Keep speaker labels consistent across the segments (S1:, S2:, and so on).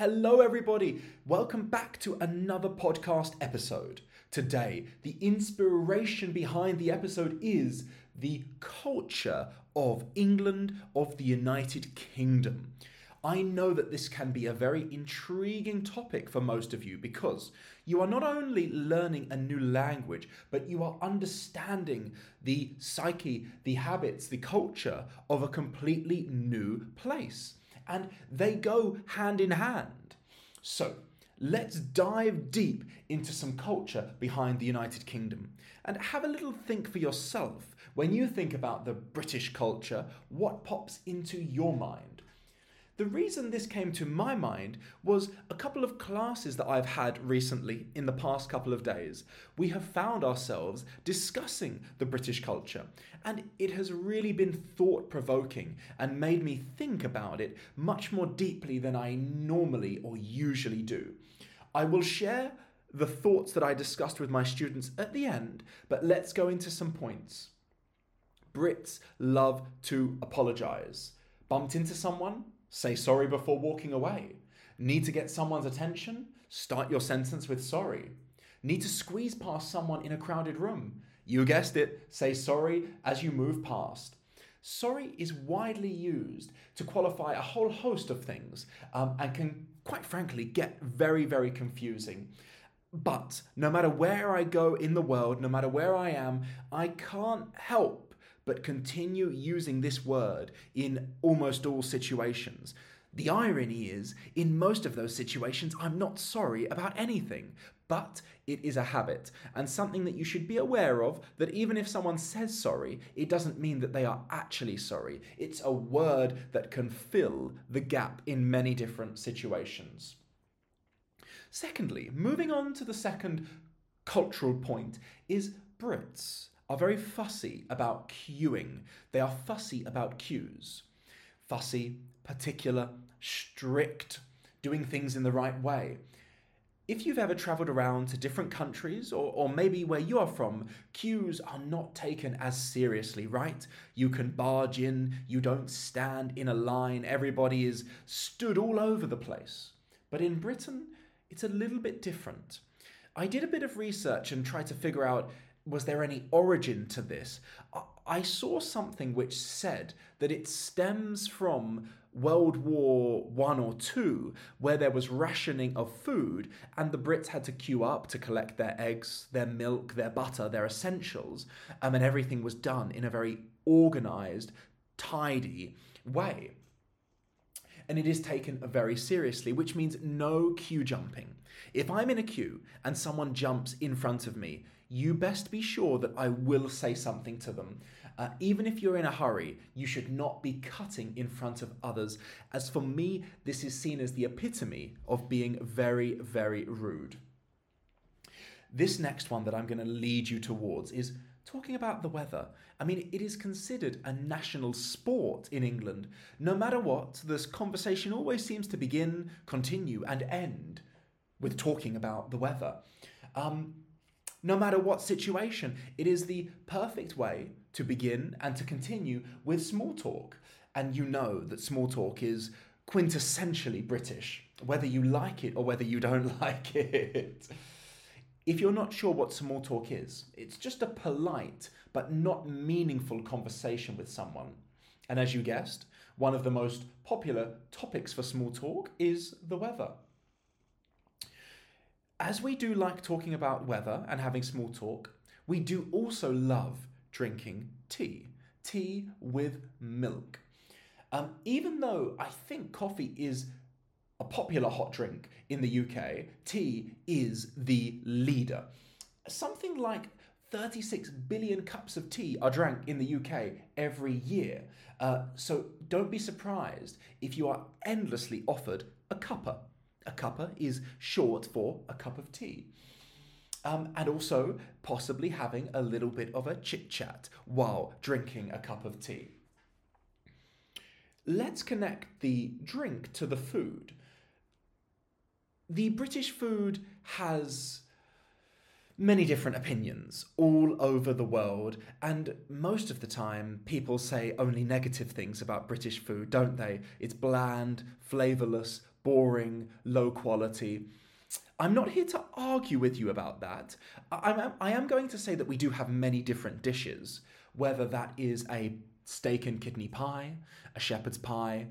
S1: Hello, everybody. Welcome back to another podcast episode. Today, the inspiration behind the episode is the culture of England, of the United Kingdom. I know that this can be a very intriguing topic for most of you because you are not only learning a new language, but you are understanding the psyche, the habits, the culture of a completely new place. And they go hand in hand. So, let's dive deep into some culture behind the United Kingdom and have a little think for yourself. When you think about the British culture, what pops into your mind? The reason this came to my mind was a couple of classes that I've had recently in the past couple of days. We have found ourselves discussing the British culture, and it has really been thought provoking and made me think about it much more deeply than I normally or usually do. I will share the thoughts that I discussed with my students at the end, but let's go into some points. Brits love to apologize. Bumped into someone? Say sorry before walking away. Need to get someone's attention? Start your sentence with sorry. Need to squeeze past someone in a crowded room? You guessed it, say sorry as you move past. Sorry is widely used to qualify a whole host of things um, and can, quite frankly, get very, very confusing. But no matter where I go in the world, no matter where I am, I can't help but continue using this word in almost all situations. The irony is, in most of those situations, I'm not sorry about anything, but it is a habit and something that you should be aware of that even if someone says sorry, it doesn't mean that they are actually sorry. It's a word that can fill the gap in many different situations. Secondly, moving on to the second cultural point, is Brits are very fussy about queuing. They are fussy about queues. Fussy, particular, strict, doing things in the right way. If you've ever traveled around to different countries, or, or maybe where you are from, queues are not taken as seriously, right? You can barge in, you don't stand in a line, everybody is stood all over the place. But in Britain, it's a little bit different. I did a bit of research and tried to figure out was there any origin to this? I saw something which said that it stems from World War One or two, where there was rationing of food, and the Brits had to queue up to collect their eggs, their milk, their butter, their essentials, um, and everything was done in a very organised, tidy way. And it is taken very seriously, which means no queue jumping. If I'm in a queue and someone jumps in front of me, you best be sure that I will say something to them. Uh, even if you're in a hurry, you should not be cutting in front of others. As for me, this is seen as the epitome of being very, very rude. This next one that I'm going to lead you towards is talking about the weather. I mean, it is considered a national sport in England. No matter what, this conversation always seems to begin, continue, and end with talking about the weather. Um, no matter what situation. It is the perfect way to begin and to continue with small talk. And you know that small talk is quintessentially British, whether you like it or whether you don't like it. If you're not sure what small talk is, it's just a polite but not meaningful conversation with someone. And as you guessed, one of the most popular topics for small talk is the weather as we do like talking about weather and having small talk, we do also love drinking tea. Tea with milk. Um, even though I think coffee is a popular hot drink in the UK, tea is the leader. Something like 36 billion cups of tea are drank in the UK every year. Uh, so don't be surprised if you are endlessly offered a cuppa a cuppa is short for a cup of tea. Um, and also possibly having a little bit of a chit chat while drinking a cup of tea. Let's connect the drink to the food. The British food has many different opinions all over the world, and most of the time, people say only negative things about British food, don't they? It's bland, flavourless, boring, low quality. I'm not here to argue with you about that. I, I am going to say that we do have many different dishes, whether that is a steak and kidney pie, a shepherd's pie,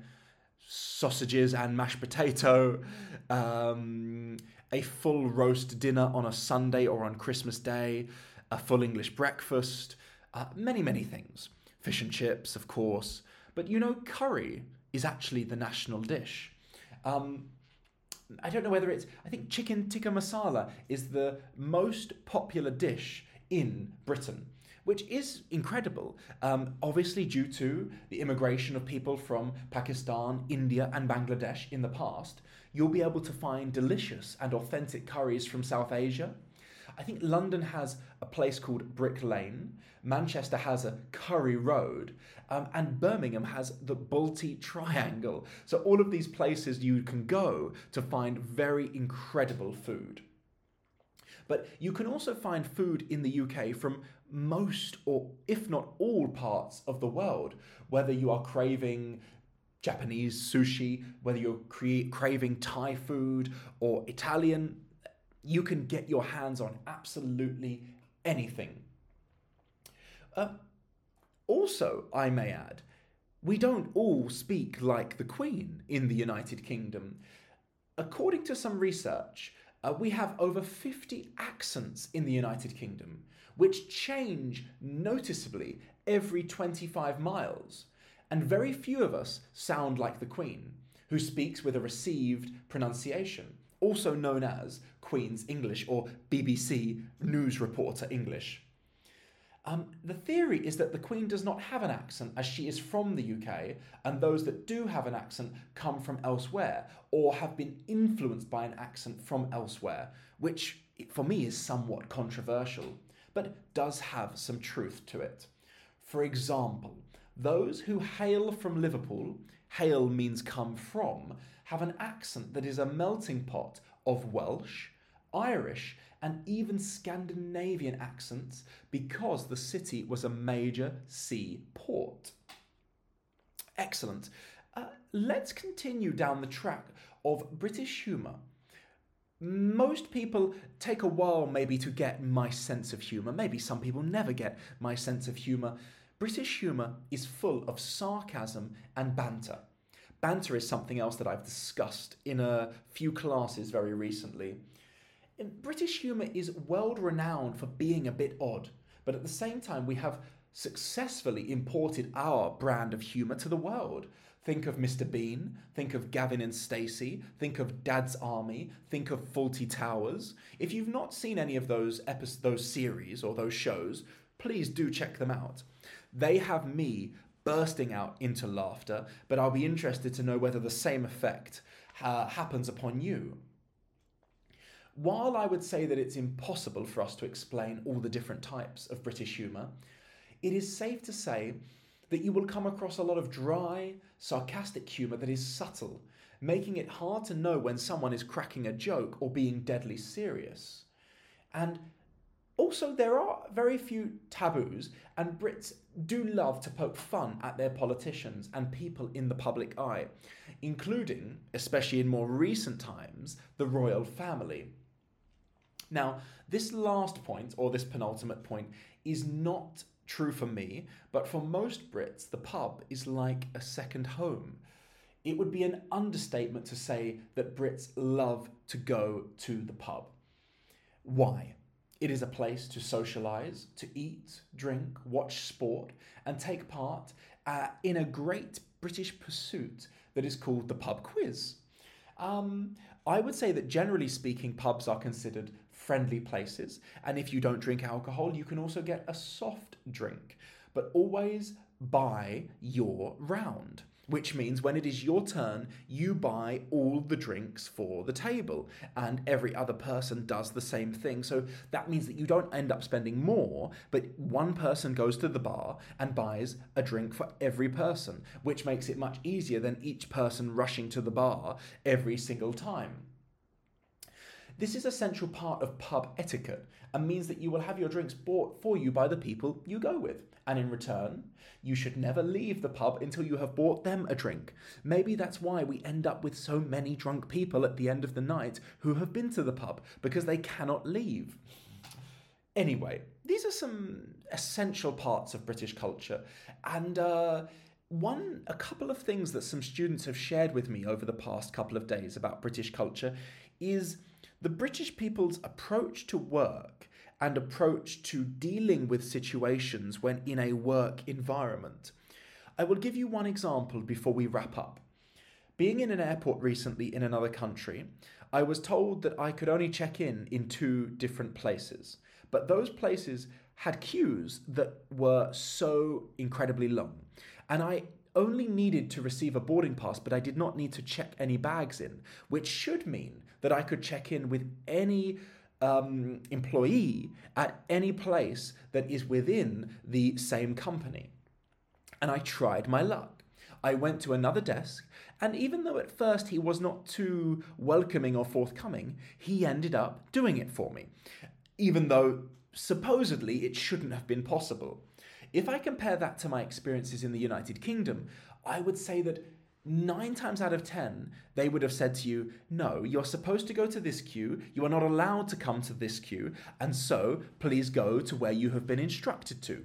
S1: sausages and mashed potato, um, a full roast dinner on a Sunday or on Christmas Day, a full English breakfast, uh, many, many things. Fish and chips, of course. But you know, curry is actually the national dish. Um, I don't know whether it's, I think chicken tikka masala is the most popular dish in Britain which is incredible, um, obviously due to the immigration of people from Pakistan, India, and Bangladesh in the past. You'll be able to find delicious and authentic curries from South Asia. I think London has a place called Brick Lane, Manchester has a Curry Road, um, and Birmingham has the Balti Triangle. So, all of these places you can go to find very incredible food. But you can also find food in the UK from most, or if not all, parts of the world, whether you are craving Japanese sushi, whether you're cre- craving Thai food or Italian, you can get your hands on absolutely anything. Uh, also, I may add, we don't all speak like the Queen in the United Kingdom. According to some research, uh, we have over 50 accents in the United Kingdom, which change noticeably every 25 miles. And very few of us sound like the Queen, who speaks with a received pronunciation, also known as Queen's English or BBC News Reporter English. Um, the theory is that the Queen does not have an accent as she is from the UK, and those that do have an accent come from elsewhere or have been influenced by an accent from elsewhere, which for me is somewhat controversial, but does have some truth to it. For example, those who hail from Liverpool, hail means come from, have an accent that is a melting pot of Welsh, Irish, and even Scandinavian accents because the city was a major sea port. Excellent. Uh, let's continue down the track of British humour. Most people take a while maybe to get my sense of humour. Maybe some people never get my sense of humour. British humour is full of sarcasm and banter. Banter is something else that I've discussed in a few classes very recently. British humour is world renowned for being a bit odd, but at the same time, we have successfully imported our brand of humour to the world. Think of Mr. Bean, think of Gavin and Stacey, think of Dad's Army, think of Fawlty Towers. If you've not seen any of those episodes, those series or those shows, please do check them out. They have me bursting out into laughter, but I'll be interested to know whether the same effect happens upon you. While I would say that it's impossible for us to explain all the different types of British humour, it is safe to say that you will come across a lot of dry, sarcastic humour that is subtle, making it hard to know when someone is cracking a joke or being deadly serious. And also, there are very few taboos, and Brits do love to poke fun at their politicians and people in the public eye, including, especially in more recent times, the royal family. Now, this last point, or this penultimate point, is not true for me, but for most Brits, the pub is like a second home. It would be an understatement to say that Brits love to go to the pub. Why? It is a place to socialise, to eat, drink, watch sport, and take part uh, in a great British pursuit that is called the pub quiz. Um, I would say that generally speaking, pubs are considered friendly places. And if you don't drink alcohol, you can also get a soft drink. But always buy your round which means when it is your turn, you buy all the drinks for the table, and every other person does the same thing. So that means that you don't end up spending more, but one person goes to the bar and buys a drink for every person, which makes it much easier than each person rushing to the bar every single time. This is a central part of pub etiquette and means that you will have your drinks bought for you by the people you go with. And in return, you should never leave the pub until you have bought them a drink. Maybe that's why we end up with so many drunk people at the end of the night who have been to the pub because they cannot leave. Anyway, these are some essential parts of British culture, and uh, one, a couple of things that some students have shared with me over the past couple of days about British culture is the British people's approach to work and approach to dealing with situations when in a work environment. I will give you one example before we wrap up. Being in an airport recently in another country, I was told that I could only check in in two different places, but those places had queues that were so incredibly long. And I only needed to receive a boarding pass, but I did not need to check any bags in, which should mean that I could check in with any um, employee at any place that is within the same company. And I tried my luck. I went to another desk, and even though at first he was not too welcoming or forthcoming, he ended up doing it for me, even though supposedly it shouldn't have been possible. If I compare that to my experiences in the United Kingdom, I would say that nine times out of ten, they would have said to you, No, you're supposed to go to this queue. You are not allowed to come to this queue. And so, please go to where you have been instructed to.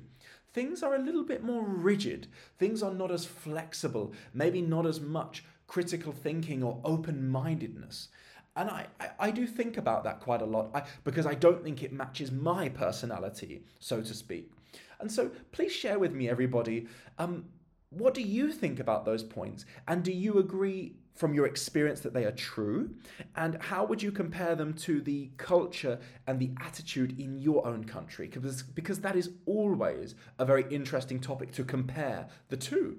S1: Things are a little bit more rigid. Things are not as flexible, maybe not as much critical thinking or open mindedness. And I, I, I, do think about that quite a lot I, because I don't think it matches my personality, so to speak. And so please share with me, everybody, um, what do you think about those points? And do you agree from your experience that they are true? And how would you compare them to the culture and the attitude in your own country? Because, because that is always a very interesting topic to compare the two.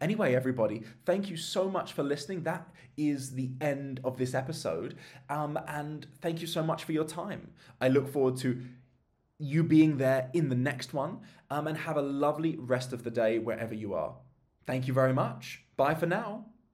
S1: Anyway, everybody, thank you so much for listening. That is the end of this episode. Um, and thank you so much for your time. I look forward to you being there in the next one, um, and have a lovely rest of the day wherever you are. Thank you very much. Bye for now.